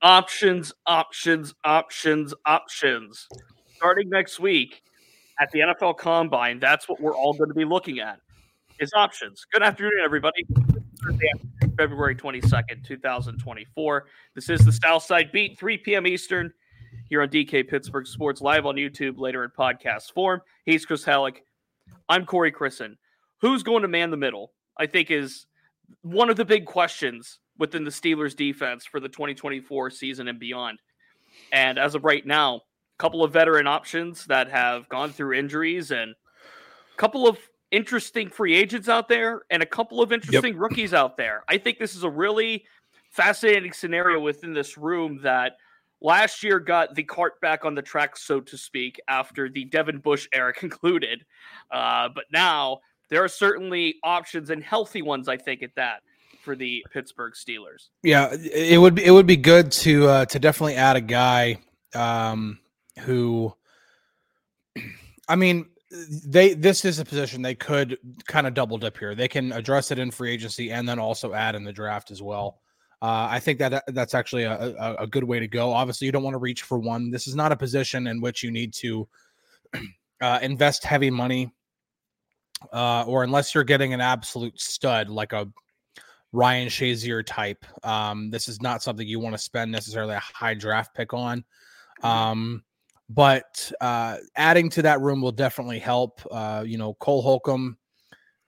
Options, options, options, options. Starting next week at the NFL Combine, that's what we're all going to be looking at is options. Good afternoon, everybody. February 22nd, 2024. This is the South Side Beat, 3 p.m. Eastern, here on DK Pittsburgh Sports, live on YouTube, later in podcast form. He's Chris Halicke. I'm Corey Crisan. Who's going to man the middle? I think is one of the big questions within the Steelers defense for the 2024 season and beyond. And as of right now, a couple of veteran options that have gone through injuries and a couple of interesting free agents out there and a couple of interesting yep. rookies out there. I think this is a really fascinating scenario within this room that last year got the cart back on the track, so to speak, after the Devin Bush era concluded. Uh, but now there are certainly options and healthy ones, I think, at that for the Pittsburgh Steelers. Yeah, it would be, it would be good to uh, to definitely add a guy um, who, I mean, they this is a position they could kind of double dip here. They can address it in free agency and then also add in the draft as well. Uh, I think that that's actually a, a, a, good way to go. Obviously, you don't want to reach for one. This is not a position in which you need to uh, invest heavy money, uh, or unless you're getting an absolute stud like a Ryan Shazier type. Um, this is not something you want to spend necessarily a high draft pick on. Mm-hmm. Um, but uh, adding to that room will definitely help. Uh, you know, Cole Holcomb,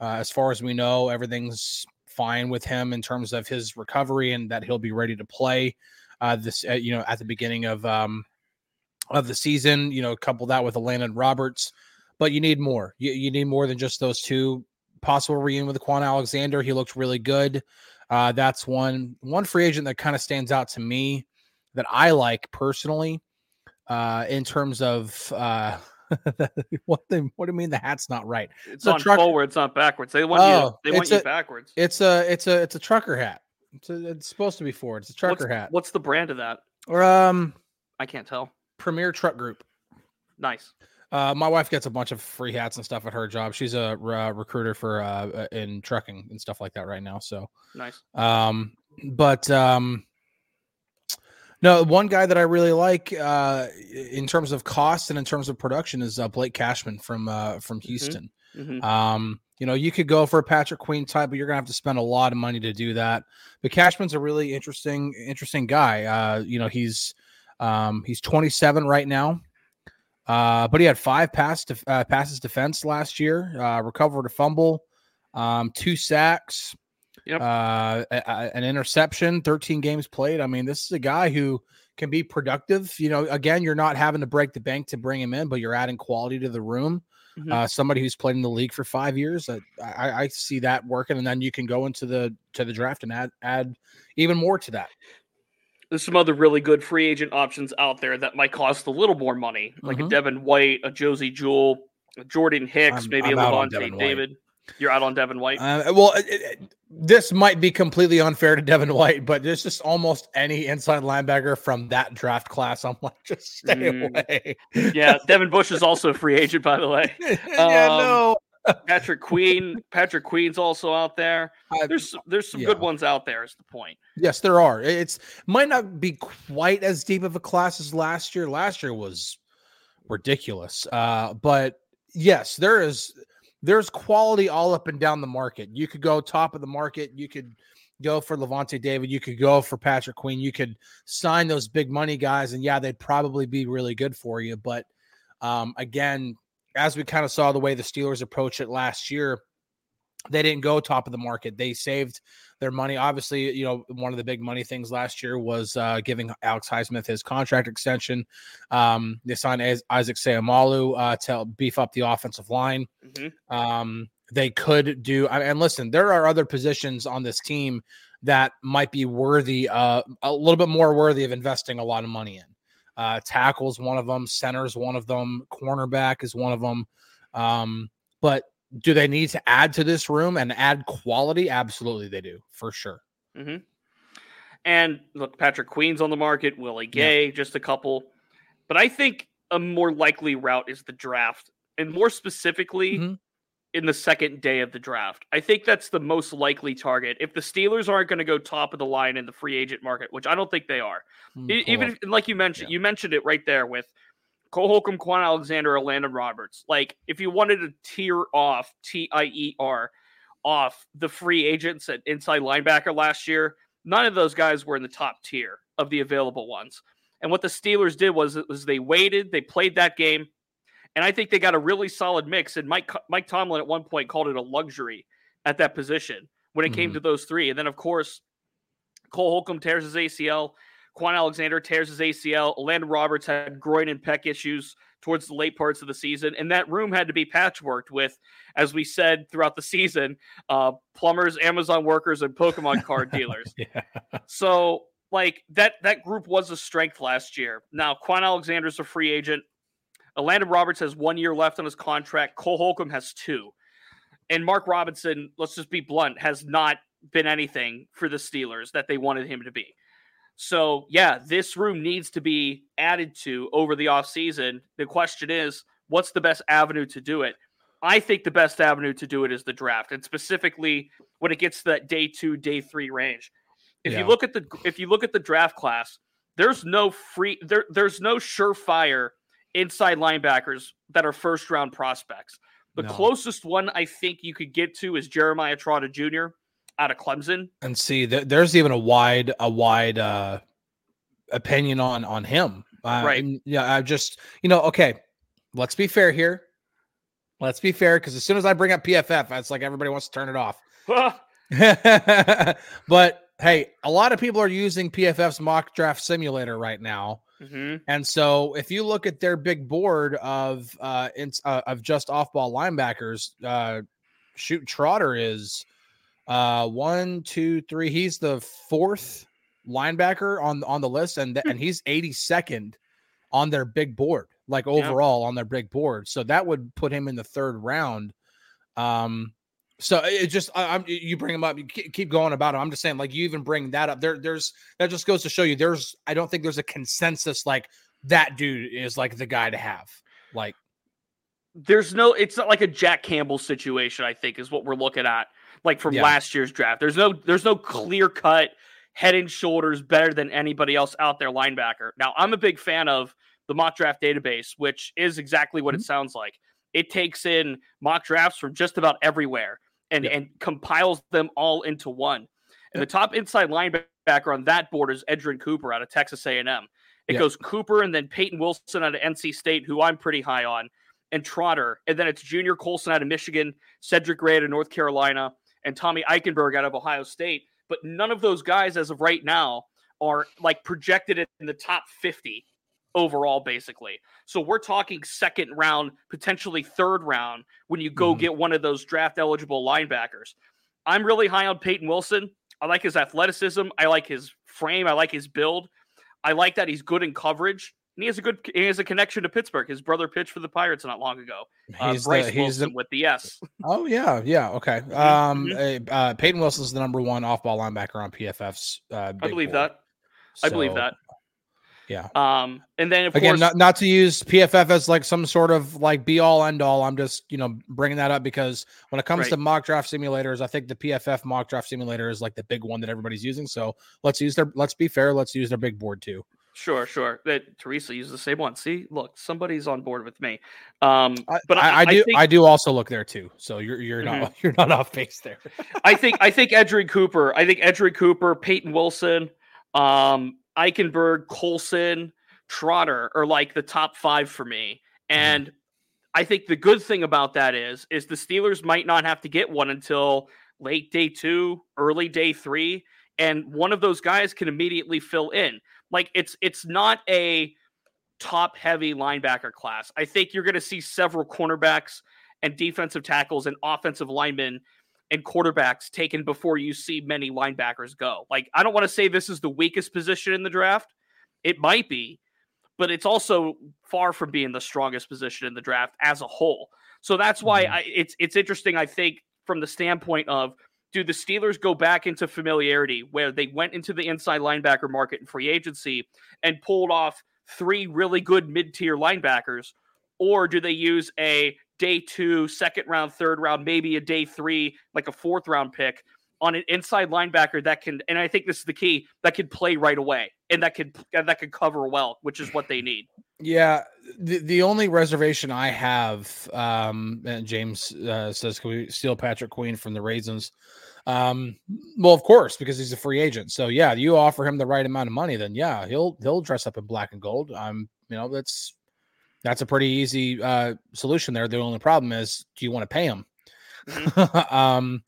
uh, as far as we know, everything's fine with him in terms of his recovery and that he'll be ready to play. Uh, this, uh, you know, at the beginning of um, of the season, you know, couple that with Landon Roberts, but you need more. You, you need more than just those two possible reunion with Kwon Alexander. He looked really good. Uh, that's one one free agent that kind of stands out to me that I like personally. Uh, in terms of uh, what the what do you mean the hat's not right? It's, it's on truck- forward, it's not backwards. They want oh, you. They want a, you backwards. It's a it's a it's a trucker hat. It's, a, it's supposed to be forward. It's a trucker what's, hat. What's the brand of that? Or um, I can't tell. Premier Truck Group. Nice. Uh, my wife gets a bunch of free hats and stuff at her job. She's a uh, recruiter for uh, uh, in trucking and stuff like that right now. So nice. Um, but um, no, one guy that I really like uh, in terms of cost and in terms of production is uh, Blake Cashman from uh, from mm-hmm. Houston. Mm-hmm. Um, you know, you could go for a Patrick Queen type, but you're gonna have to spend a lot of money to do that. But Cashman's a really interesting interesting guy. Uh, you know, he's um, he's 27 right now. Uh, but he had five pass uh, passes defense last year, uh, recovered a fumble, um, two sacks, yep. uh, a, a, an interception, 13 games played. I mean, this is a guy who can be productive. You know, again, you're not having to break the bank to bring him in, but you're adding quality to the room. Mm-hmm. Uh, somebody who's played in the league for five years, I, I, see that working, and then you can go into the to the draft and add add even more to that there's some other really good free agent options out there that might cost a little more money, like mm-hmm. a Devin White, a Josey Jewell, a Jordan Hicks, I'm, maybe I'm a Lavonte David. White. You're out on Devin White. Uh, well, it, it, this might be completely unfair to Devin White, but there's just almost any inside linebacker from that draft class. I'm like, just stay mm. away. yeah, Devin Bush is also a free agent, by the way. yeah, um, no. Patrick Queen, Patrick Queen's also out there. There's there's some yeah. good ones out there. Is the point? Yes, there are. It's might not be quite as deep of a class as last year. Last year was ridiculous. Uh, but yes, there is there's quality all up and down the market. You could go top of the market. You could go for Lavonte David. You could go for Patrick Queen. You could sign those big money guys, and yeah, they'd probably be really good for you. But um, again, as we kind of saw the way the Steelers approached it last year, they didn't go top of the market. They saved their money. Obviously, you know, one of the big money things last year was uh, giving Alex Highsmith his contract extension. Um, they signed Isaac Seumalo uh, to beef up the offensive line. Mm-hmm. Um, they could do, and listen, there are other positions on this team that might be worthy, uh, a little bit more worthy of investing a lot of money in. Uh, tackles one of them, centers one of them, cornerback is one of them. Um, but do they need to add to this room and add quality? Absolutely, they do for sure. Mm-hmm. And look, Patrick Queen's on the market, Willie Gay, yeah. just a couple. But I think a more likely route is the draft, and more specifically, mm-hmm. In the second day of the draft. I think that's the most likely target. If the Steelers aren't going to go top of the line in the free agent market, which I don't think they are, mm, even if, like you mentioned, yeah. you mentioned it right there with Cole Holcomb, Kwon Alexander, or Landon Roberts. Like if you wanted to tear off T I E R off the free agents at inside linebacker last year, none of those guys were in the top tier of the available ones. And what the Steelers did was, was they waited, they played that game, and I think they got a really solid mix. And Mike Mike Tomlin at one point called it a luxury at that position when it mm-hmm. came to those three. And then of course, Cole Holcomb tears his ACL, Kwon Alexander tears his ACL, Landon Roberts had groin and pec issues towards the late parts of the season, and that room had to be patchworked with, as we said throughout the season, uh, plumbers, Amazon workers, and Pokemon card dealers. yeah. So like that that group was a strength last year. Now Kwon Alexander's a free agent. Landon Roberts has one year left on his contract. Cole Holcomb has two. And Mark Robinson, let's just be blunt, has not been anything for the Steelers that they wanted him to be. So, yeah, this room needs to be added to over the offseason. The question is, what's the best avenue to do it? I think the best avenue to do it is the draft, and specifically when it gets to that day two, day three range. If yeah. you look at the if you look at the draft class, there's no free there there's no surefire inside linebackers that are first round prospects. The no. closest one I think you could get to is Jeremiah Trotter Jr. out of Clemson. And see, th- there's even a wide a wide uh, opinion on on him. Uh, right? Yeah, I just you know okay. Let's be fair here. Let's be fair because as soon as I bring up PFF, it's like everybody wants to turn it off. but hey, a lot of people are using PFF's mock draft simulator right now. Mm-hmm. And so if you look at their big board of uh, in, uh of just off ball linebackers, uh shoot Trotter is uh one, two, three. He's the fourth linebacker on on the list, and th- and he's 82nd on their big board, like overall yeah. on their big board. So that would put him in the third round. Um, so it just I, am you bring them up, you keep going about it. I'm just saying, like you even bring that up. There, there's that just goes to show you. There's I don't think there's a consensus like that dude is like the guy to have. Like there's no, it's not like a Jack Campbell situation. I think is what we're looking at, like from yeah. last year's draft. There's no, there's no clear cut head and shoulders better than anybody else out there linebacker. Now I'm a big fan of the mock draft database, which is exactly what mm-hmm. it sounds like. It takes in mock drafts from just about everywhere and, yep. and compiles them all into one. And yep. the top inside linebacker on that board is Edgerrin Cooper out of Texas A&M. It yep. goes Cooper and then Peyton Wilson out of NC State, who I'm pretty high on, and Trotter. And then it's Junior Colson out of Michigan, Cedric Gray out of North Carolina, and Tommy Eichenberg out of Ohio State. But none of those guys, as of right now, are like projected in the top 50 overall, basically. So we're talking second round, potentially third round when you go mm-hmm. get one of those draft eligible linebackers. I'm really high on Peyton Wilson. I like his athleticism. I like his frame. I like his build. I like that he's good in coverage. And he has a good he has a connection to Pittsburgh. His brother pitched for the Pirates not long ago. Uh, he's Bryce the, he's Wilson the, with the S. Oh yeah, yeah, okay. Mm-hmm. Um, mm-hmm. uh, Peyton Wilson's the number one off ball linebacker on PFF's. Uh, I believe board. that. I believe that. Yeah. Um, and then again, course, not, not to use PFF as like some sort of like be all end all. I'm just you know bringing that up because when it comes right. to mock draft simulators, I think the PFF mock draft simulator is like the big one that everybody's using. So let's use their. Let's be fair. Let's use their big board too. Sure, sure. That Teresa uses the same one. See, look, somebody's on board with me. Um, but I, I, I do, I, think, I, do also look there too. So you're you're mm-hmm. not you're not off base there. I think I think Edgerrin Cooper. I think Edgerrin Cooper, Peyton Wilson, um, Eichenberg, Colson, Trotter are like the top five for me. Mm-hmm. And mm-hmm. I think the good thing about that is, is the Steelers might not have to get one until late day two, early day three, and one of those guys can immediately fill in. Like it's it's not a top heavy linebacker class. I think you're going to see several cornerbacks and defensive tackles and offensive linemen and quarterbacks taken before you see many linebackers go. Like I don't want to say this is the weakest position in the draft. It might be, but it's also far from being the strongest position in the draft as a whole. So that's why mm-hmm. I, it's it's interesting. I think from the standpoint of do the Steelers go back into familiarity where they went into the inside linebacker market in free agency and pulled off three really good mid tier linebackers, or do they use a day two, second round, third round, maybe a day three, like a fourth round pick on an inside linebacker that can, and I think this is the key, that can play right away and that could that could cover well, which is what they need. Yeah, the the only reservation I have, um, James uh, says, can we steal Patrick Queen from the Raisins? Um, well, of course, because he's a free agent. So yeah, you offer him the right amount of money, then yeah, he'll he'll dress up in black and gold. I'm, you know, that's that's a pretty easy uh solution there. The only problem is, do you want to pay him? Mm-hmm. um,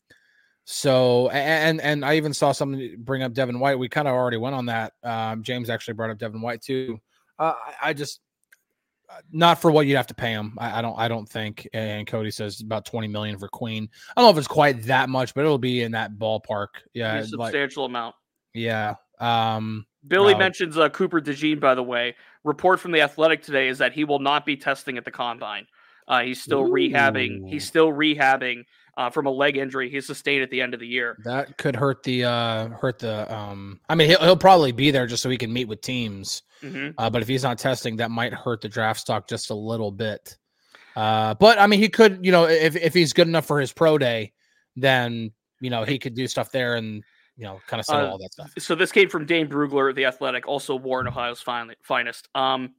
so and and I even saw somebody bring up Devin White. We kind of already went on that. Um, James actually brought up Devin White too. Uh, I, I just uh, not for what you'd have to pay him. I, I, don't. I don't think. And Cody says about twenty million for Queen. I don't know if it's quite that much, but it'll be in that ballpark. Yeah, a substantial like, amount. Yeah. Um, Billy uh, mentions uh, Cooper DeJean. By the way, report from the Athletic today is that he will not be testing at the combine. Uh, he's still Ooh. rehabbing. He's still rehabbing uh, from a leg injury he sustained at the end of the year. That could hurt the uh, hurt the. Um, I mean, he'll, he'll probably be there just so he can meet with teams. Mm-hmm. Uh, but if he's not testing, that might hurt the draft stock just a little bit. Uh, but I mean, he could, you know, if if he's good enough for his pro day, then you know he could do stuff there and you know kind of settle uh, all that stuff. So this came from Dane Brugler, the Athletic, also Warren, Ohio's finest. Um,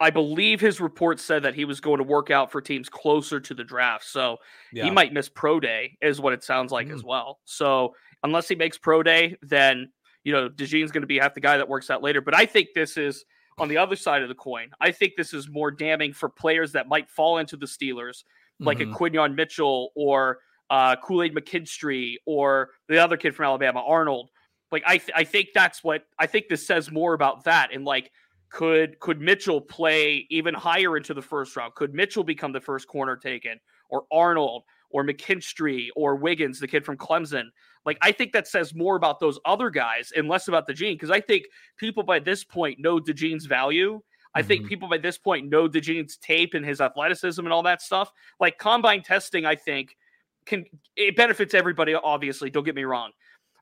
I believe his report said that he was going to work out for teams closer to the draft. So yeah. he might miss pro day, is what it sounds like mm. as well. So unless he makes pro day, then you know DeJean's going to be half the guy that works out later. But I think this is on the other side of the coin. I think this is more damning for players that might fall into the Steelers, like mm-hmm. a Quinyon Mitchell or uh, Kool Aid McKinstry or the other kid from Alabama, Arnold. Like I, th- I think that's what I think this says more about that and like could could Mitchell play even higher into the first round? Could Mitchell become the first corner taken, or Arnold, or McKinstry, or Wiggins, the kid from Clemson? Like I think that says more about those other guys and less about DeJean because I think people by this point know DeJean's value. I mm-hmm. think people by this point know DeJean's tape and his athleticism and all that stuff. Like combine testing, I think can it benefits everybody. Obviously, don't get me wrong,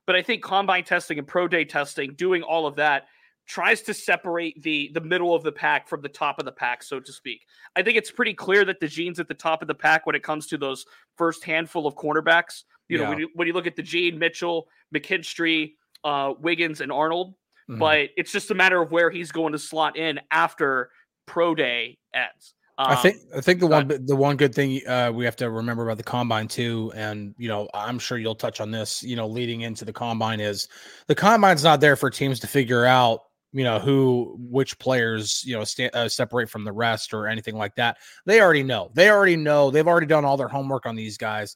but I think combine testing and pro day testing, doing all of that tries to separate the the middle of the pack from the top of the pack, so to speak. I think it's pretty clear that DeJean's at the top of the pack when it comes to those first handful of cornerbacks. You yeah. know, when you, when you look at DeJean Mitchell, McKinstry, uh, Wiggins, and Arnold, mm-hmm. but it's just a matter of where he's going to slot in after pro day ends. Um, I think I think the one the one good thing uh, we have to remember about the combine too, and you know I'm sure you'll touch on this. You know, leading into the combine is the combine's not there for teams to figure out you know who which players you know sta- uh, separate from the rest or anything like that. They already know. They already know. They've already done all their homework on these guys.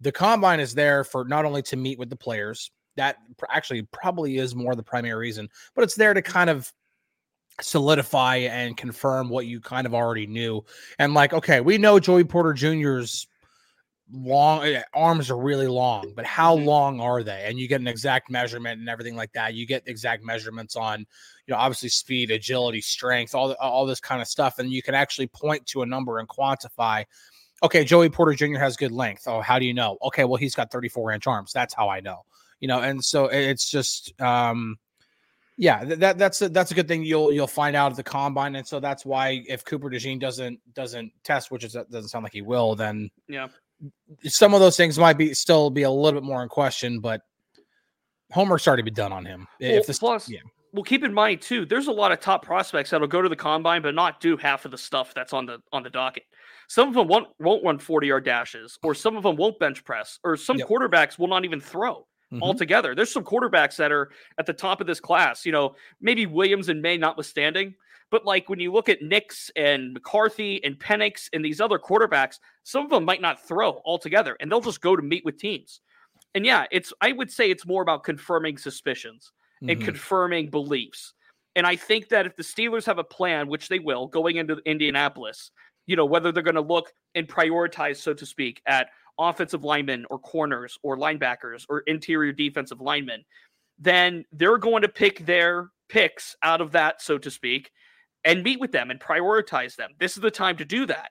The combine is there for not only to meet with the players. That actually probably is more the primary reason but it's there to kind of solidify and confirm what you kind of already knew. And like okay we know joey porter jr's long eh, arms are really long but how mm-hmm. long are they? And you get an exact measurement and everything like that. You get exact measurements on you know obviously speed agility strength all all this kind of stuff. And you can actually point to a number and quantify okay joey porter jr has good length. Oh how do you know? Okay well he's got 34 inch arms. That's how i know. You know and so it's just um yeah, that that's a, that's a good thing. You'll you'll find out at the combine, and so that's why if Cooper DeJean doesn't doesn't test, which is doesn't sound like he will, then yeah, some of those things might be still be a little bit more in question, but homework's already been done on him. Well, if this, plus, yeah. Well, keep in mind too, there's a lot of top prospects that'll go to the combine but not do half of the stuff that's on the on the docket. Some of them won't won't run 40 yard dashes, or some of them won't bench press, or some yep. quarterbacks will not even throw mm-hmm. altogether. There's some quarterbacks that are at the top of this class. You know, maybe Williams and Maye notwithstanding, but like when you look at Nix and McCarthy and Penix and these other quarterbacks, some of them might not throw altogether and they'll just go to meet with teams. And yeah, it's I would say it's more about confirming suspicions mm-hmm. and confirming beliefs. And I think that if the Steelers have a plan, which they will, going into Indianapolis, you know, whether they're going to look and prioritize, so to speak, at offensive linemen or corners or linebackers or interior defensive linemen, then they're going to pick their picks out of that, so to speak, and meet with them and prioritize them. This is the time to do that.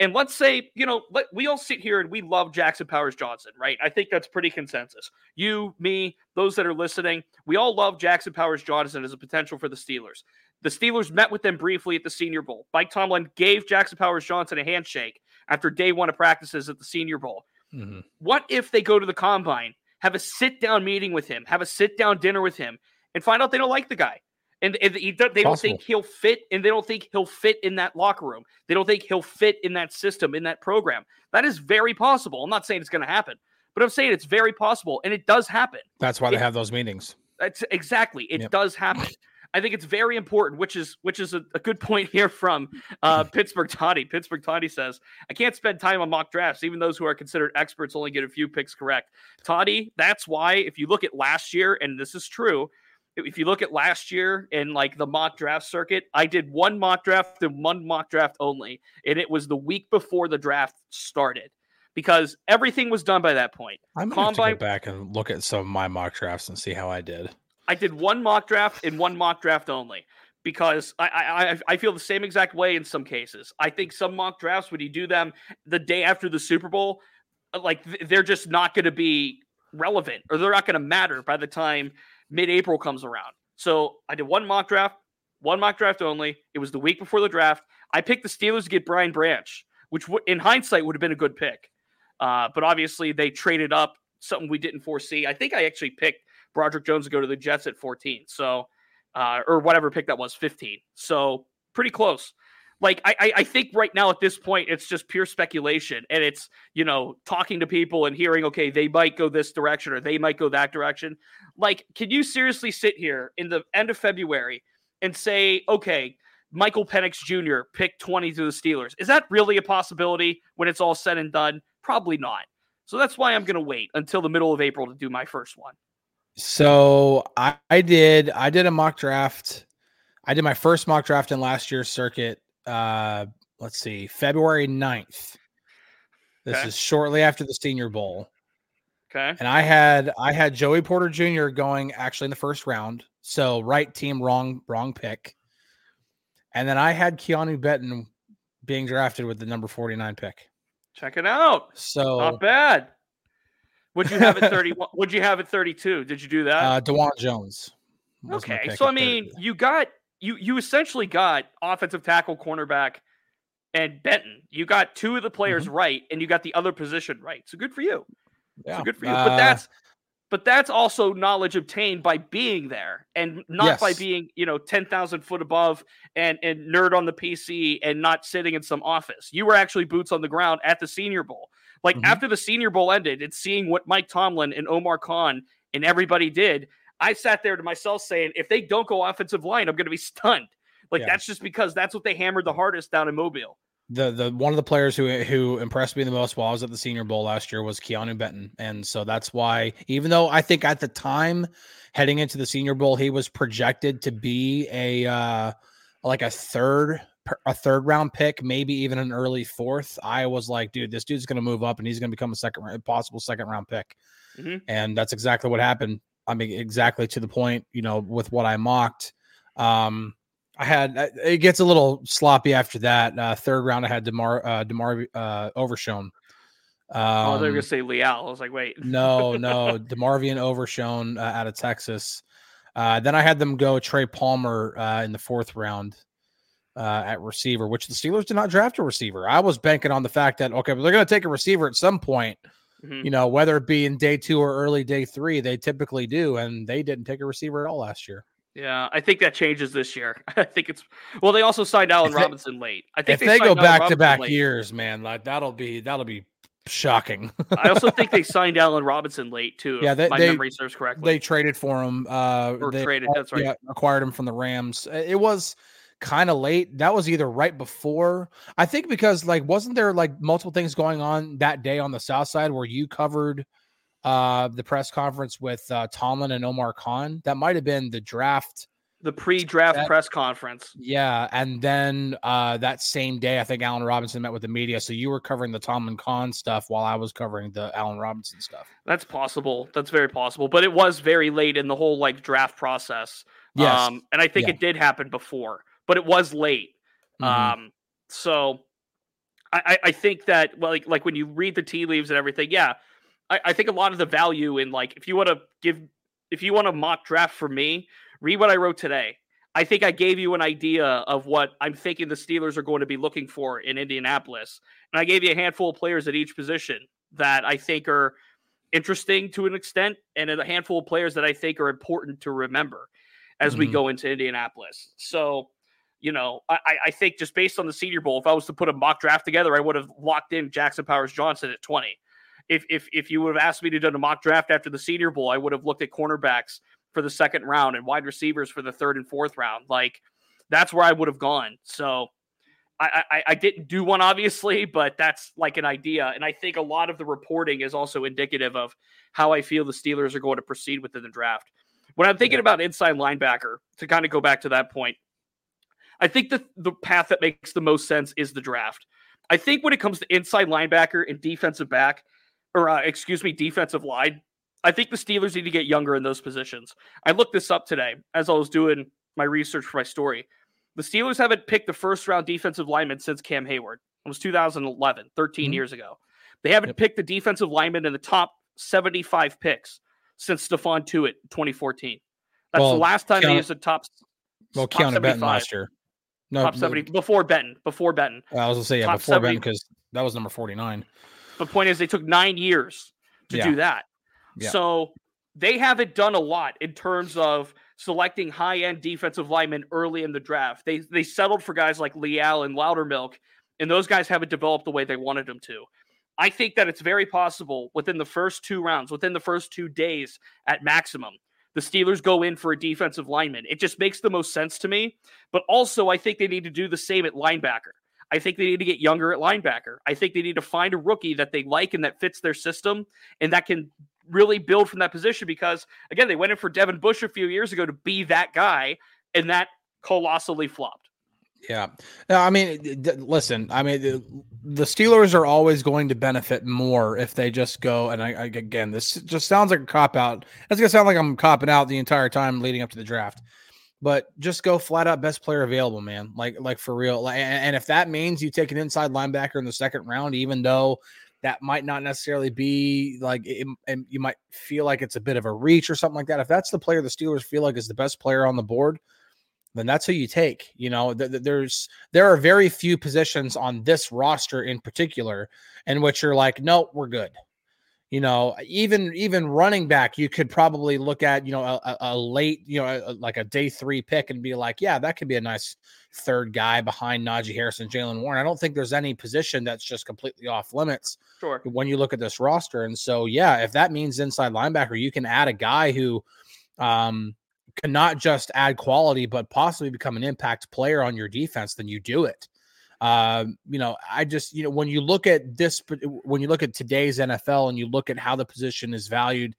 And let's say, you know, let, we all sit here and we love Jackson Powers Johnson, right? I think that's pretty consensus. You, me, those that are listening, we all love Jackson Powers Johnson as a potential for the Steelers. The Steelers met with them briefly at the Senior Bowl. Mike Tomlin gave Jackson Powers Johnson a handshake after day one of practices at the Senior Bowl. Mhm. What if they go to the combine, have a sit down meeting with him, have a sit down dinner with him, and find out they don't like the guy? And, and he, they don't think he'll fit, and they don't think he'll fit in that locker room. They don't think he'll fit in that system, in that program. That is very possible. I'm not saying it's going to happen, but I'm saying it's very possible, and it does happen. That's why they have those meetings. That's exactly. It Yep. does happen. I think it's very important, which is which is a, a good point here from uh, Pittsburgh Toddy. Pittsburgh Toddy says, "I can't spend time on mock drafts. Even those who are considered experts only get a few picks correct." Toddy, that's why if you look at last year, and this is true, if you look at last year in like the mock draft circuit, I did one mock draft and one mock draft only, and it was the week before the draft started because everything was done by that point. I might have to go back and look at some of my mock drafts and see how I did. I did one mock draft and one mock draft only because I, I I- feel the same exact way in some cases. I think some mock drafts when you do them the day after the Super Bowl, uh, like they're just not going to be relevant or they're not going to matter by the time mid-April comes around. So I did one mock draft, one mock draft only. It was the week before the draft. I picked the Steelers to get Brian Branch, which w- in hindsight would have been a good pick, uh, but obviously they traded up something we didn't foresee. I think I actually picked Broderick Jones to go to the Jets at 14. So, uh, or whatever pick that was, 15. So pretty close. Like I, I, think right now at this point it's just pure speculation, and it's you know talking to people and hearing okay they might go this direction or they might go that direction. Like, can you seriously sit here in the end of February and say okay? Michael Penix Jr. picked 20 to the Steelers. Is that really a possibility when it's all said and done? Probably not. So that's why I'm going to wait until the middle of April to do my first one. So I, I did I did a mock draft. I did my first mock draft in last year's circuit. Uh let's see, February 9th. This Okay. is shortly after the senior bowl. Okay. And I had I had Joey Porter Jr. going actually in the first round. So right team, wrong, wrong pick. And then I had Keanu Benton being drafted with the number 49 pick. Check it out. So Not bad. Would you have it 31? Would you have it 32? Did you do that? uh Dawand Jones. okay. So I at 30. mean, you got you you essentially got offensive tackle, cornerback, and Benton. You got two of the players right, and you got the other position right. So good for you. yeah. So good for you. Uh, but that's but that's also knowledge obtained by being there and not by being, you know, 10,000 foot above and, and nerd on the PC and not sitting in some office. You were actually boots on the ground at the Senior Bowl. Like Mhm. after the Senior Bowl ended and seeing what Mike Tomlin and Omar Khan and everybody did, I sat there to myself saying, if they don't go offensive line, I'm going to be stunned. Like Yeah. that's just because that's what they hammered the hardest down in Mobile. The the one of the players who who impressed me the most while I was at the Senior Bowl last year was Keanu Benton, and so that's why even though I think at the time heading into the Senior Bowl he was projected to be a uh, like a third a third round pick, maybe even an early fourth. I was like, dude, this dude's going to move up and he's going to become a second round- possible second round pick, Mhm. and that's exactly what happened. I mean, exactly to the point, you know, with what I mocked. Um, I had uh, it gets a little sloppy after that. Uh, third round, I had Demar uh, Demar uh, Overshown. oh, they were Um, going to say Leal. I was like, wait. no, no, DeMarvion Overshown uh, out of Texas. Uh, then I had them go Trey Palmer uh, in the fourth round uh, at receiver, which the Steelers did not draft a receiver. I was banking on the fact that okay, but they're going to take a receiver at some point. Mhm. You know, whether it be in day two or early day three, they typically do, and they didn't take a receiver at all last year. Yeah, I think that changes this year. I think it's well. They also signed Allen they- Robinson late. I think If they, go signed Allen back to Robinson back late. years, man, like that'll be that'll be shocking. I also think they signed Allen Robinson late too. Yeah, if they- my they- memory serves correctly. they traded for him. Uh, Or they traded, acquired- that's right. Yeah, acquired him from the Rams. Uh, It was kind of late. That was either right before. I think because like wasn't there like multiple things going on that day on the South Side where you covered uh the press conference with uh, Tomlin and Omar Khan? That might have been the draft. the pre-draft that- press conference. Yeah, and then uh that same day, I think Allen Robinson met with the media. So you were covering the Tomlin Khan stuff while I was covering the Allen Robinson stuff. That's possible. That's very possible. But it was very late in the whole like draft process. Yes. Um, and I think Yeah. it did happen before, but it was late. Mhm. Um, so I, I- I think that well, like like when you read the tea leaves and everything, yeah, I, I think a lot of the value in like if you want to give if you want to mock draft for me, read what I wrote today. I think I gave you an idea of what I'm thinking the Steelers are going to be looking for in Indianapolis. And I gave you a handful of players at each position that I think are interesting to an extent, and a handful of players that I think are important to remember as mm-hmm. we go into Indianapolis. So, you know, I, I think just based on the Senior Bowl, if I was to put a mock draft together, I would have locked in Jackson Powers Johnson at 20. If, if, if you would have asked me to do a mock draft after the Senior Bowl, I would have looked at cornerbacks for the second round and wide receivers for the third and fourth round. Like that's where I would have gone. So I, I, I didn't do one obviously, but that's like an idea. And I think a lot of the reporting is also indicative of how I feel the Steelers are going to proceed within the draft. When I'm thinking about inside linebacker, to kind of go back to that point, I think that the path that makes the most sense is the draft. I think when it comes to inside linebacker and defensive back, or uh, excuse me, defensive line, I think the Steelers need to get younger in those positions. I looked this up today as I was doing my research for my story. The Steelers haven't picked the first round defensive lineman since Cam Hayward. It was 2011, 13 mm-hmm. years ago. They haven't yep. picked the defensive lineman in the top 75 picks since Stephon Tuitt 2014. That's well, the last time Keanu, they used the top. Well, top Keanu Benton last year. No, top 70 before Benton. Before Benton. I was gonna say yeah, top before 70, Benton because that was number 49. The point is, they took nine years to yeah. do that. Yeah. So they haven't done a lot in terms of selecting high end defensive linemen early in the draft. They they settled for guys like Leal and Loudermilk, and those guys haven't developed the way they wanted them to. I think that it's very possible within the first two rounds, within the first two days at maximum, the Steelers go in for a defensive lineman. It just makes the most sense to me. But also, I think they need to do the same at linebacker. I think they need to get younger at linebacker. I think they need to find a rookie that they like and that fits their system and that can really build from that position because again, they went in for Devin Bush a few years ago to be that guy, and that colossally flopped. Yeah. No, I mean, listen, I mean, the Steelers are always going to benefit more if they just go. And I, I again, this just sounds like a cop out. It's going to sound like I'm copping out the entire time leading up to the draft, but just go flat out best player available, man. Like, like for real. And, if that means you take an inside linebacker in the second round, even though that might not necessarily be like it, and you might feel like it's a bit of a reach or something like that. If that's the player the Steelers feel like is the best player on the board, then that's who you take. You know, th- th- there's there are very few positions on this roster in particular in which you're like, no, we're good. You know, even even running back, you could probably look at you know a, a late, you know, a, like a day three pick and be like, yeah, that could be a nice third guy behind Najee Harris and Jaylen Warren. I don't think there's any position that's just completely off limits. Sure. When you look at this roster, and so yeah, if that means inside linebacker, you can add a guy who um, can not just add quality, but possibly become an impact player on your defense, then you do it. Um, you know, I just, you know, when you look at this, when you look at today's NFL and you look at how the position is valued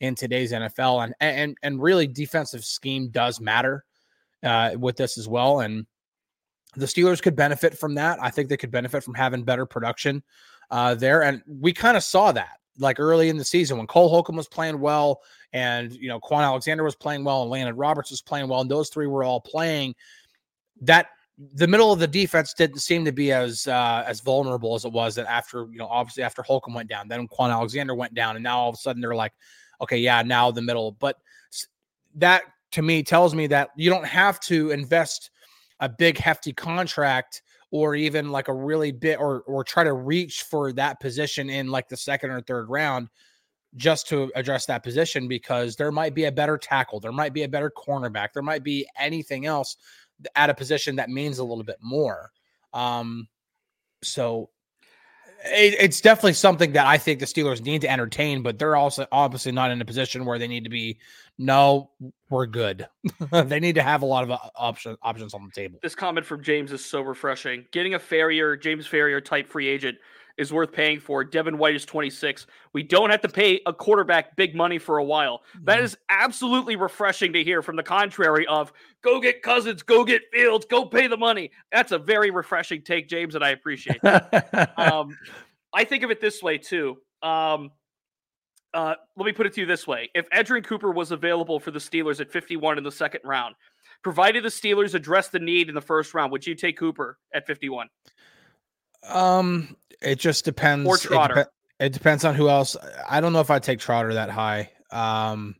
in today's NFL, and and and really defensive scheme does matter uh, with this as well. And the Steelers could benefit from that. I think they could benefit from having better production uh, there, and we kind of saw that like early in the season when Cole Holcomb was playing well, and you know Kwon Alexander was playing well, and Landon Roberts was playing well, and those three were all playing. That the middle of the defense didn't seem to be as uh, as vulnerable as it was that after you know obviously after Holcomb went down, then Kwon Alexander went down, and now all of a sudden they're like, okay, yeah, now the middle. But that to me tells me that you don't have to invest a big hefty contract or even like a really bit or or try to reach for that position in like the second or third round just to address that position because there might be a better tackle, there might be a better cornerback, there might be anything else at a position that means a little bit more. Um, so it, it's definitely something that I think the Steelers need to entertain, but they're also obviously not in a position where they need to be. No, we're good. they need to have a lot of uh, options options on the table. This comment from James is so refreshing. Getting a Farrior, James Farrior type free agent is worth paying for. Devin White is 26. We don't have to pay a quarterback big money for a while. That mm-hmm. absolutely refreshing to hear from the contrary of go get Cousins, go get Fields, go pay the money. That's a very refreshing take, James, and I appreciate that. um, I think of it this way too. Um, uh, let me put it to you this way: If Edgerrin Cooper was available for the Steelers at 51 in the second round, provided the Steelers address the need in the first round, would you take Cooper at 51? Um, it just depends. Or Trotter. It, dep- it, depends on who else. I don't know if I take Trotter that high. Um,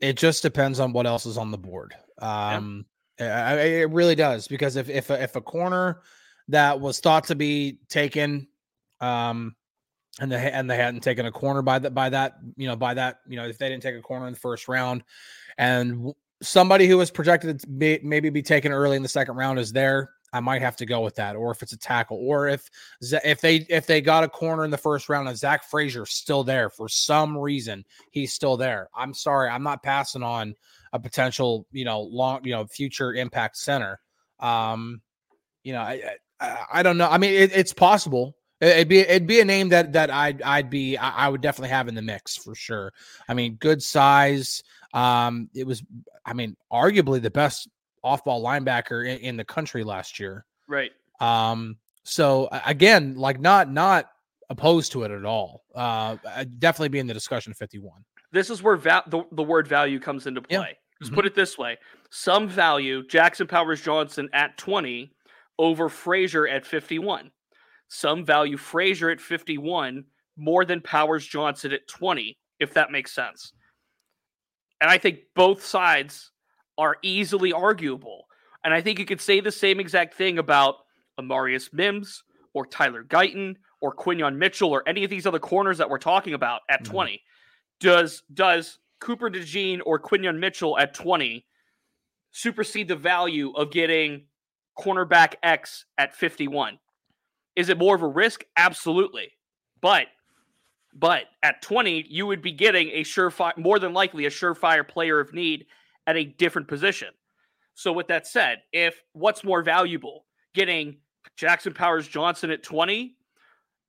it just depends on what else is on the board. Um, it really does because if if a, if a corner that was thought to be taken, um, and they and they hadn't taken a corner by that by that you know by that you know if they didn't take a corner in the first round, and somebody who was projected to be, maybe be taken early in the second round is there, I might have to go with that. Or if it's a tackle, or if if they if they got a corner in the first round and Zach Frazier still there for some reason, he's still there. I'm sorry, I'm not passing on a potential you know long you know future impact center. Um, you know, I I, I don't know. I mean, it, it's possible. It'd be it'd be a name that that I'd I'd be I would definitely have in the mix for sure. I mean, good size. Um, it was I mean, arguably the best off-ball linebacker in, in the country last year. Right. Um. So again, like not not opposed to it at all. Uh, definitely be in the discussion. Fifty-one. This is where va- the the word value comes into play. Yeah. Let's mm-hmm. put it this way: some value Jackson Powers Johnson at twenty over Frazier at fifty-one some value Frazier at 51 more than Powers Johnson at 20, if that makes sense. And I think both sides are easily arguable. And I think you could say the same exact thing about Amarius Mims or Tyler Guyton or Quinyon Mitchell or any of these other corners that we're talking about at mm-hmm. 20. Does does Cooper DeJean or Quinyon Mitchell at 20 supersede the value of getting cornerback X at 51? Is it more of a risk? Absolutely. But but at 20, you would be getting a surefire, more than likely a surefire player of need at a different position. So with that said, if what's more valuable, getting Jackson Powers Johnson at 20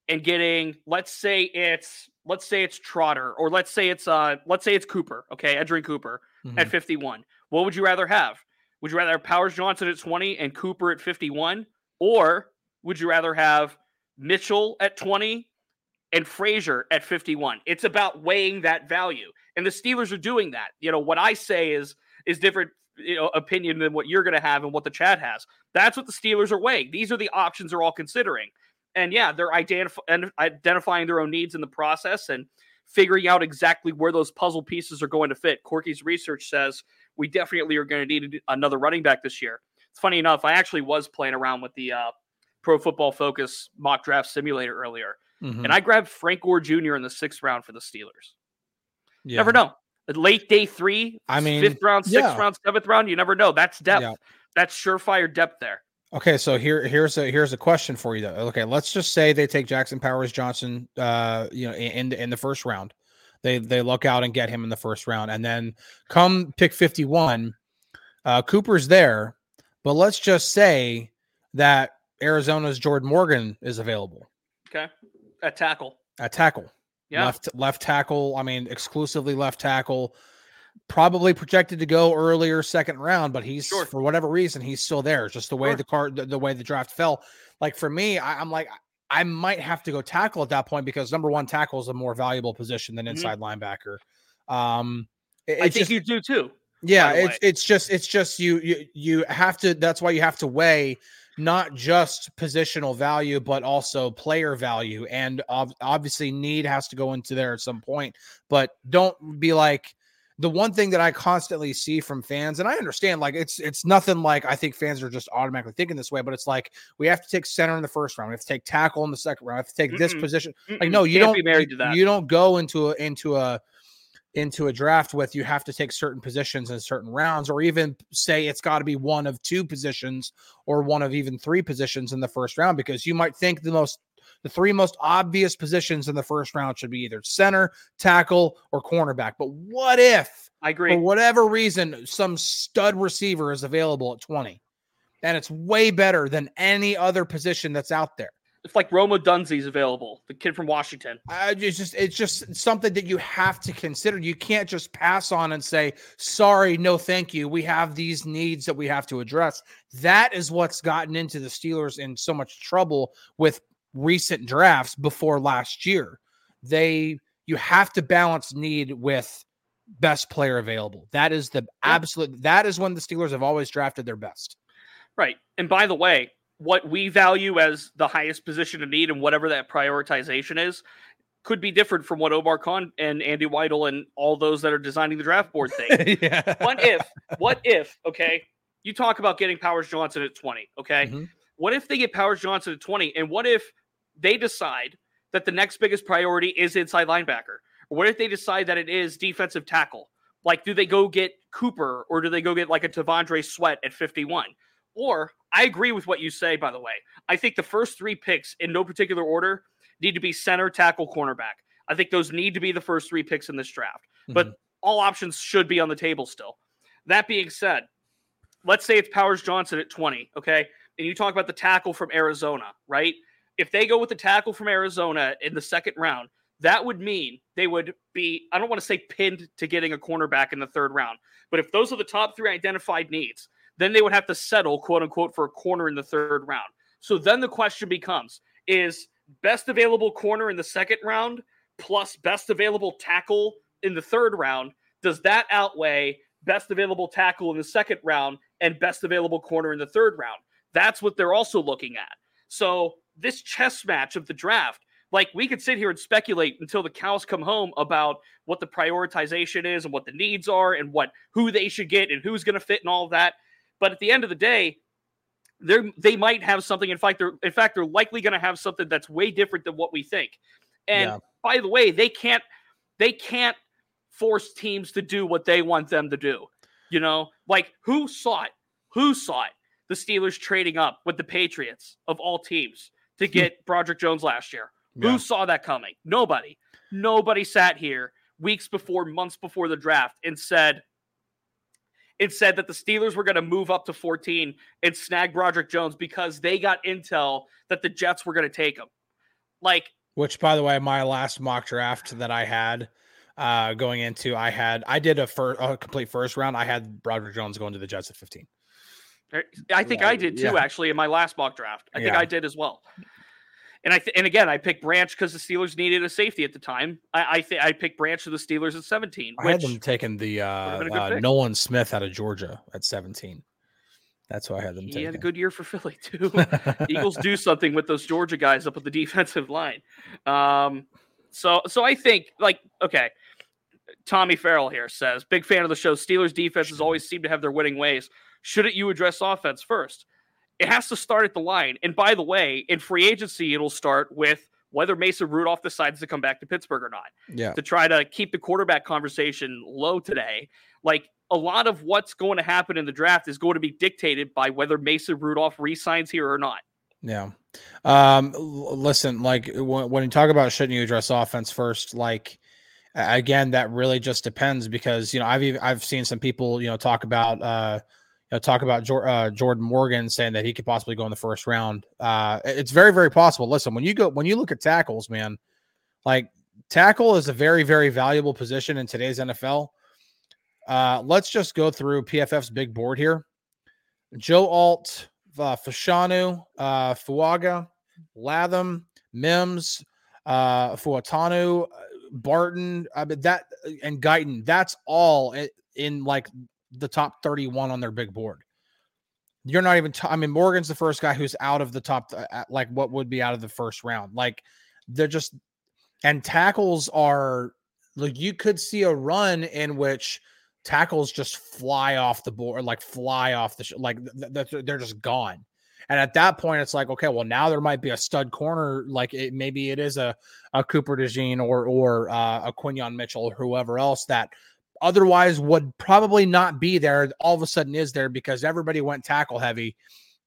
and getting let's say it's let's say it's Trotter or let's say it's uh let's say it's Cooper, okay, Edgerrin Cooper mm-hmm. at 51. What would you rather have? Would you rather have Powers Johnson at 20 and Cooper at 51 or would you rather have Mitchell at 20 and Frazier at 51? It's about weighing that value. And the Steelers are doing that. You know, what I say is is different you know, opinion than what you're going to have and what the chat has. That's what the Steelers are weighing. These are the options they're all considering. And yeah, they're identif- identifying their own needs in the process and figuring out exactly where those puzzle pieces are going to fit. Corky's research says we definitely are going to need another running back this year. It's funny enough, I actually was playing around with the uh, Pro Football Focus mock draft simulator earlier, mm-hmm. and I grabbed Frank Gore Jr. in the sixth round for the Steelers. Yeah. Never know. Late day three, I mean, fifth round, sixth yeah. round, seventh round. You never know. That's depth. Yeah. That's surefire depth there. Okay, so here here's a here's a question for you though. Okay, let's just say they take Jackson Powers Johnson, uh, you know, in in the first round. They they look out and get him in the first round, and then come pick fifty one, uh, Cooper's there. But let's just say that Arizona's Jordan Morgan is available. Okay. At tackle. At tackle. Yeah. Left left tackle. I mean, exclusively left tackle. Probably projected to go earlier second round, but he's sure. for whatever reason he's still there. Just the way sure. the card, the, the, way the draft fell. Like for me, I, am like I might have to go tackle at that point because number one tackle is a more valuable position than mm-hmm. inside mm-hmm. linebacker. Um, it, I think just, you do too. Yeah, it's it's just it's just you you you have to. That's why you have to weigh not just positional value, but also player value. And obviously, need has to go into there at some point. But don't be like the one thing that I constantly see from fans, and I understand, like it's it's nothing like I think fans are just automatically thinking this way, but it's like we have to take center in the first round, we have to take tackle in the second round, we have to take Mm-mm. this position. Mm-mm. Like, no, you Can't don't be married to that. You don't go into a into a into a draft with you have to take certain positions in certain rounds or even say it's got to be one of two positions or one of even three positions in the first round because you might think the most the three most obvious positions in the first round should be either center, tackle, or cornerback. But what if I agree for whatever reason some stud receiver is available at 20 and it's way better than any other position that's out there? It's like Rome Odunze's available, the kid from Washington. Uh, it's just it's just something that you have to consider. You can't just pass on and say, "Sorry, no, thank you. We have these needs that we have to address." That is what's gotten into the Steelers in so much trouble with recent drafts before last year. They you have to balance need with best player available. That is the absolute. That is when the Steelers have always drafted their best. Right. And by the way, what we value as the highest position of need and whatever that prioritization is could be different from what Omar Khan and Andy Weidel and all those that are designing the draft board think. yeah. What if, what if, okay, you talk about getting Powers Johnson at 20. Okay. Mhm. What if they get Powers Johnson at 20? And what if they decide that the next biggest priority is inside linebacker? Or what if they decide that it is defensive tackle? Like, do they go get Cooper or do they go get like a T'Vondre Sweat at 51? Or I agree with what you say, by the way. I think the first three picks in no particular order need to be center, tackle, cornerback. I think those need to be the first three picks in this draft. But Mhm. all options should be on the table still. That being said, let's say it's Powers Johnson at 20, okay? And you talk about the tackle from Arizona, right? If they go with the tackle from Arizona in the second round, that would mean they would be, I don't want to say pinned to getting a cornerback in the third round, but if those are the top three identified needs, then they would have to settle, quote unquote, for a corner in the third round. So then the question becomes is best available corner in the second round plus best available tackle in the third round, does that outweigh best available tackle in the second round and best available corner in the third round? That's what they're also looking at. So this chess match of the draft, like we could sit here and speculate until the cows come home about what the prioritization is and what the needs are and what who they should get and who's going to fit and all that. But at the end of the day, they they might have something. In fact, they're in fact they're likely going to have something that's way different than what we think. And Yeah. by the way, they can't they can't force teams to do what they want them to do. You know, like who saw it? Who saw it? The Steelers trading up with the Patriots of all teams to hmm. get Broderick Jones last year. Yeah. Who saw that coming? Nobody. Nobody sat here weeks before, months before the draft and said, it said that the Steelers were going to move up to 14 and snag Broderick Jones because they got intel that the Jets were going to take him. Like, Which, by the way, my last mock draft that I had uh, going into, I had I did a, fir- a complete first round. I had Broderick Jones going to the Jets at 15. er, I think Yeah, I did too, yeah. actually, in my last mock draft. I think Yeah. I did as well. And I th- and again, I picked Branch because the Steelers needed a safety at the time. I I, th- I picked Branch to the Steelers at 17, I had them taking the uh, been a good uh. Nolan Smith out of Georgia at 17. That's why I had them he taking. had a good year for Philly too. Eagles do something with those Georgia guys up at the defensive line. Um, so so I think like okay, Tommy Farrell here says big fan of the show. Steelers defenses always seem to have their winning ways. Shouldn't you address offense first? It has to start at the line. And by the way, in free agency, it'll start with whether Mason Rudolph decides to come back to Pittsburgh or not yeah. to try to keep the quarterback conversation low today. Like a lot of what's going to happen in the draft is going to be dictated by whether Mason Rudolph resigns here or not. Yeah. Um, listen, like when, when you talk about shouldn't you address offense first, like again, that really just depends because you know I've even, I've seen some people you know talk about uh know talk about uh, Jordan Morgan saying that he could possibly go in the first round. Uh, it's very very possible. Listen, when you go when you look at tackles, man, like tackle is a very very valuable position in today's NFL. Uh, let's just go through PFF's big board here. Joe Alt, uh, Fashanu, uh, Fuaga, Latham, Mims, uh, Fautanu, uh, Barton, I mean that and Guyton. That's all in, in like the top 31 on their big board. You're not even. T- I mean, Morgan's the first guy who's out of the top, like what would be out of the first round. Like they're just, and tackles are like you could see a run in which tackles just fly off the board, like fly off the sh- like th- th- they're just gone. And at that point, it's like, okay, well, now there might be a stud corner, like it, maybe it is a a Cooper DeJean or or uh, a Quinyon Mitchell or whoever else that otherwise would probably not be there. All of a sudden is there because everybody went tackle heavy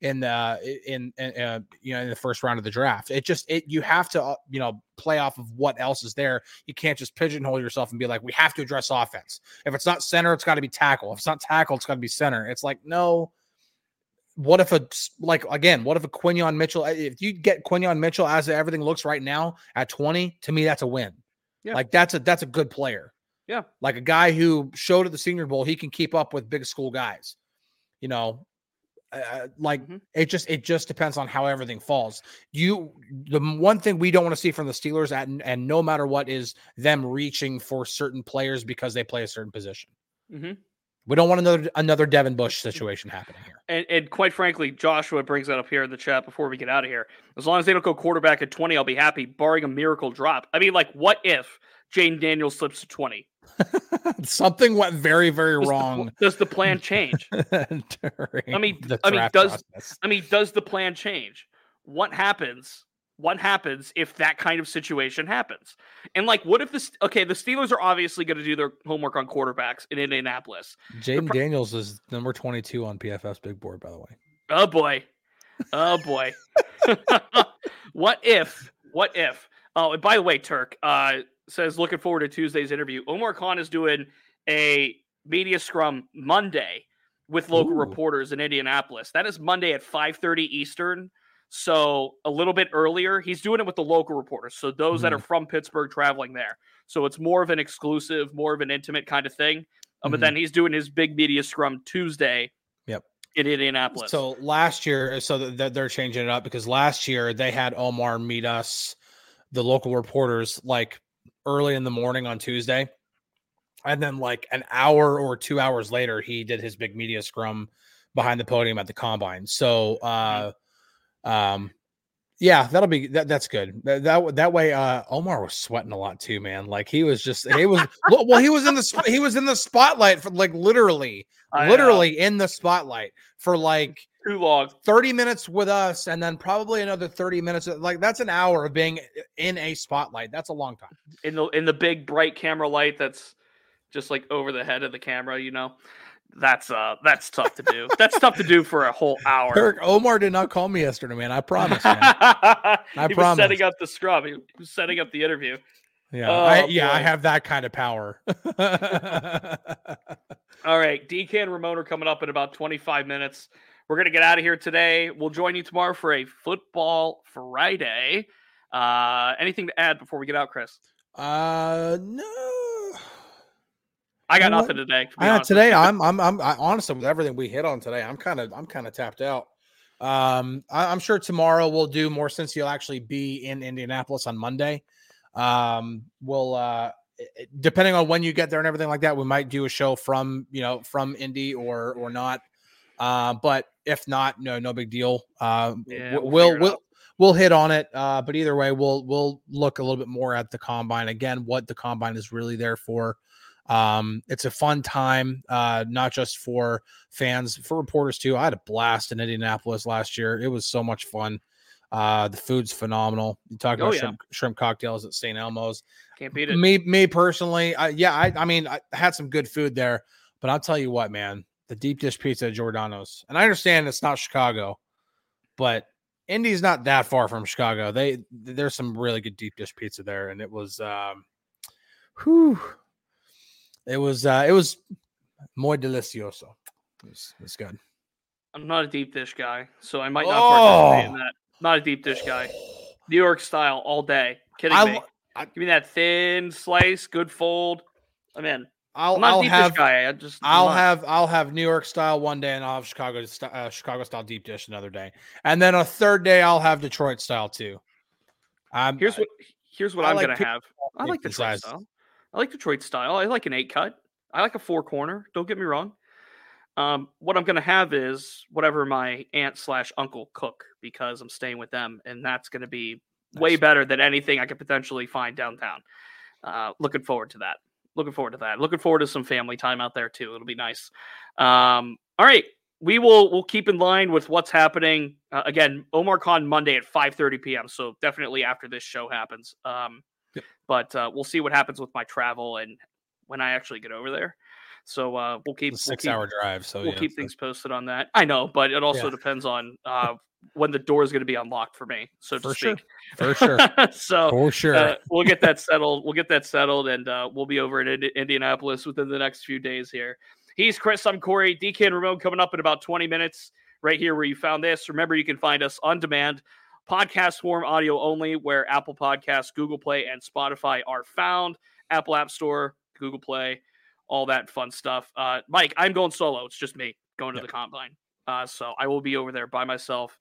in the in, in uh, you know in the first round of the draft. It just it you have to uh, you know play off of what else is there. You can't just pigeonhole yourself and be like we have to address offense. If it's not center, it's got to be tackle. If it's not tackle, it's got to be center. It's like no. What if a like again? What if a Quinyon Mitchell? If you get Quinyon Mitchell as everything looks right now at twenty, to me that's a win. Yeah. Like that's a that's a good player. Yeah. like a guy who showed at the Senior Bowl he can keep up with big school guys. You know, uh, like Mhm. it just it just depends on how everything falls. You the one thing we don't want to see from the Steelers at and no matter what is them reaching for certain players because they play a certain position. Mhm. We don't want another another Devin Bush situation happening here. And, and quite frankly, Joshua brings that up here in the chat before we get out of here. As long as they don't go quarterback at 20, I'll be happy, barring a miracle drop. I mean, like, what if Jayden Daniels slips to 20. Something went very, very Does the- wrong. does the plan change? I mean- the I mean, does- process. I mean, does the plan change? What happens? What happens if that kind of situation happens? And like, what if this? Okay, the Steelers are obviously going to do their homework on quarterbacks in Indianapolis. Jayden Daniels is number 22 on PFF's big board, by the way. Oh boy, oh boy. what if? What if? Oh, and by the way, Turk uh, says looking forward to Tuesday's interview. Omar Khan is doing a media scrum Monday with local Ooh. reporters in Indianapolis. That is Monday at 5:30 Eastern. So a little bit earlier, he's doing it with the local reporters. So those that are from Pittsburgh traveling there. So it's more of an exclusive, more of an intimate kind of thing. Uh, but then he's doing his big media scrum Tuesday. Yep. In Indianapolis. So last year, so th- they're changing it up because last year they had Omar meet us, the local reporters, like early in the morning on Tuesday. And then, like an hour or two hours later, he did his big media scrum behind the podium at the combine. So, uh, um, yeah, that'll be that, that's good. That, that that way, uh, Omar was sweating a lot too, man. Like he was just he was well, he was in the he was in the spotlight for like literally, I know. literally in the spotlight for like too long. 30 minutes with us and then probably another 30 minutes like that's an hour of being in a spotlight. That's a long time. In the in the big bright camera light that's just like over the head of the camera you know? That's uh that's tough to do. That's tough to do for a whole hour. Eric, omar did not call me yesterday man. I promise man. I he was promise. setting up the scrum he was setting up the interview. Yeah Oh, I, yeah i have that kind of power. All right dk and ramon are coming up in about 25 minutes we're gonna get out of here today. We'll join you tomorrow for a football friday. Uh anything to add before we get out chris? Uh no. I got You know what? nothing today to be I, honest with today i'm i'm i'm I, honestly with everything we hit on today i'm kind of i'm kind of tapped out. Um I, i'm sure tomorrow we'll do more since you'll actually be in indianapolis on monday. Um we'll uh depending on when you get there and everything like that we might do a show from you know from indy or or not. Uh but if not no no big deal. Uh Yeah, we'll we'll we'll, figure it we'll, out. we'll hit on it uh but either way we'll we'll look a little bit more at the combine. Again what the combine is really there for. Um it's a fun time uh not just for fans for reporters too. I had a blast in indianapolis last year. It was so much fun. Uh the food's phenomenal. You talk Oh, about yeah. shrimp, shrimp cocktails at st elmo's. Can't beat it. Me me personally I, yeah I, I mean i had some good food there but i'll tell you what man the deep dish pizza at giordano's and i understand it's not chicago but indy's not that far from chicago they there's some really good deep dish pizza there and it was um whew, it was uh it was muy delicioso it was, it was good I'm not a deep dish guy, so I might not participate in Oh. that. Not a deep dish guy. New York style all day. Kidding I me? I- Give me that thin slice, good fold. I'm in. I'll, I'll have guy. I just I'll not. have I'll have New York style one day, and I'll have Chicago uh, Chicago style deep dish another day, and then a third day I'll have Detroit style too. Um, Here's what here's what I I'm like gonna have. I like Detroit size. style. I like Detroit style. I like an eight cut. I like a four corner. Don't get me wrong. Um, what I'm gonna have is whatever my aunt slash uncle cook because I'm staying with them, and that's gonna be way better than anything I could potentially find downtown. Uh, looking forward to that. Looking forward to that. Looking forward to some family time out there too. It'll be nice. Um, all right, we will we'll keep in line with what's happening. Uh, again, Omar Khan Monday at 5:30 p.m. So definitely after this show happens. Um. But uh, we'll see what happens with my travel and when I actually get over there. So uh, we'll keep a we'll six keep, hour drive, so we'll yeah, keep things posted on that. I know, but it also Yeah. depends on uh, when the door is going to be unlocked for me, so to For sure. speak. for sure, so for sure. uh, we'll get that settled. We'll get that settled, and uh, we'll be over in Indi- Indianapolis within the next few days here. He's Chris. I'm Corey. DK and Ramon coming up in about 20 minutes, right here where you found this. Remember, you can find us on demand, podcast form, audio only, where Apple Podcasts, Google Play, and Spotify are found. Apple App Store, Google Play, all that fun stuff. Uh, Mike, I'm going solo. It's just me going to Yep. the combine. Uh, so I will be over there by myself,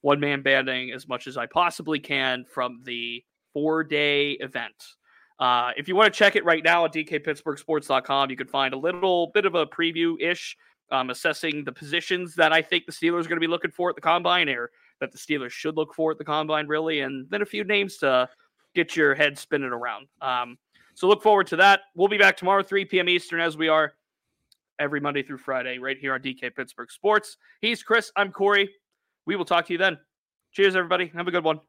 one man banding as much as I possibly can from the four day event. Uh, if you want to check it right now at dkpittsburghsports.com, you can find a little bit of a preview ish, um, assessing the positions that I think the Steelers are going to be looking for at the combine, or that the Steelers should look for at the combine, really, and then a few names to get your head spinning around. Um, So look forward to that. We'll be back tomorrow, 3 p.m. Eastern, as we are every Monday through Friday, right here on DK Pittsburgh Sports. He's Chris. I'm Corey. We will talk to you then. Cheers, everybody. Have a good one.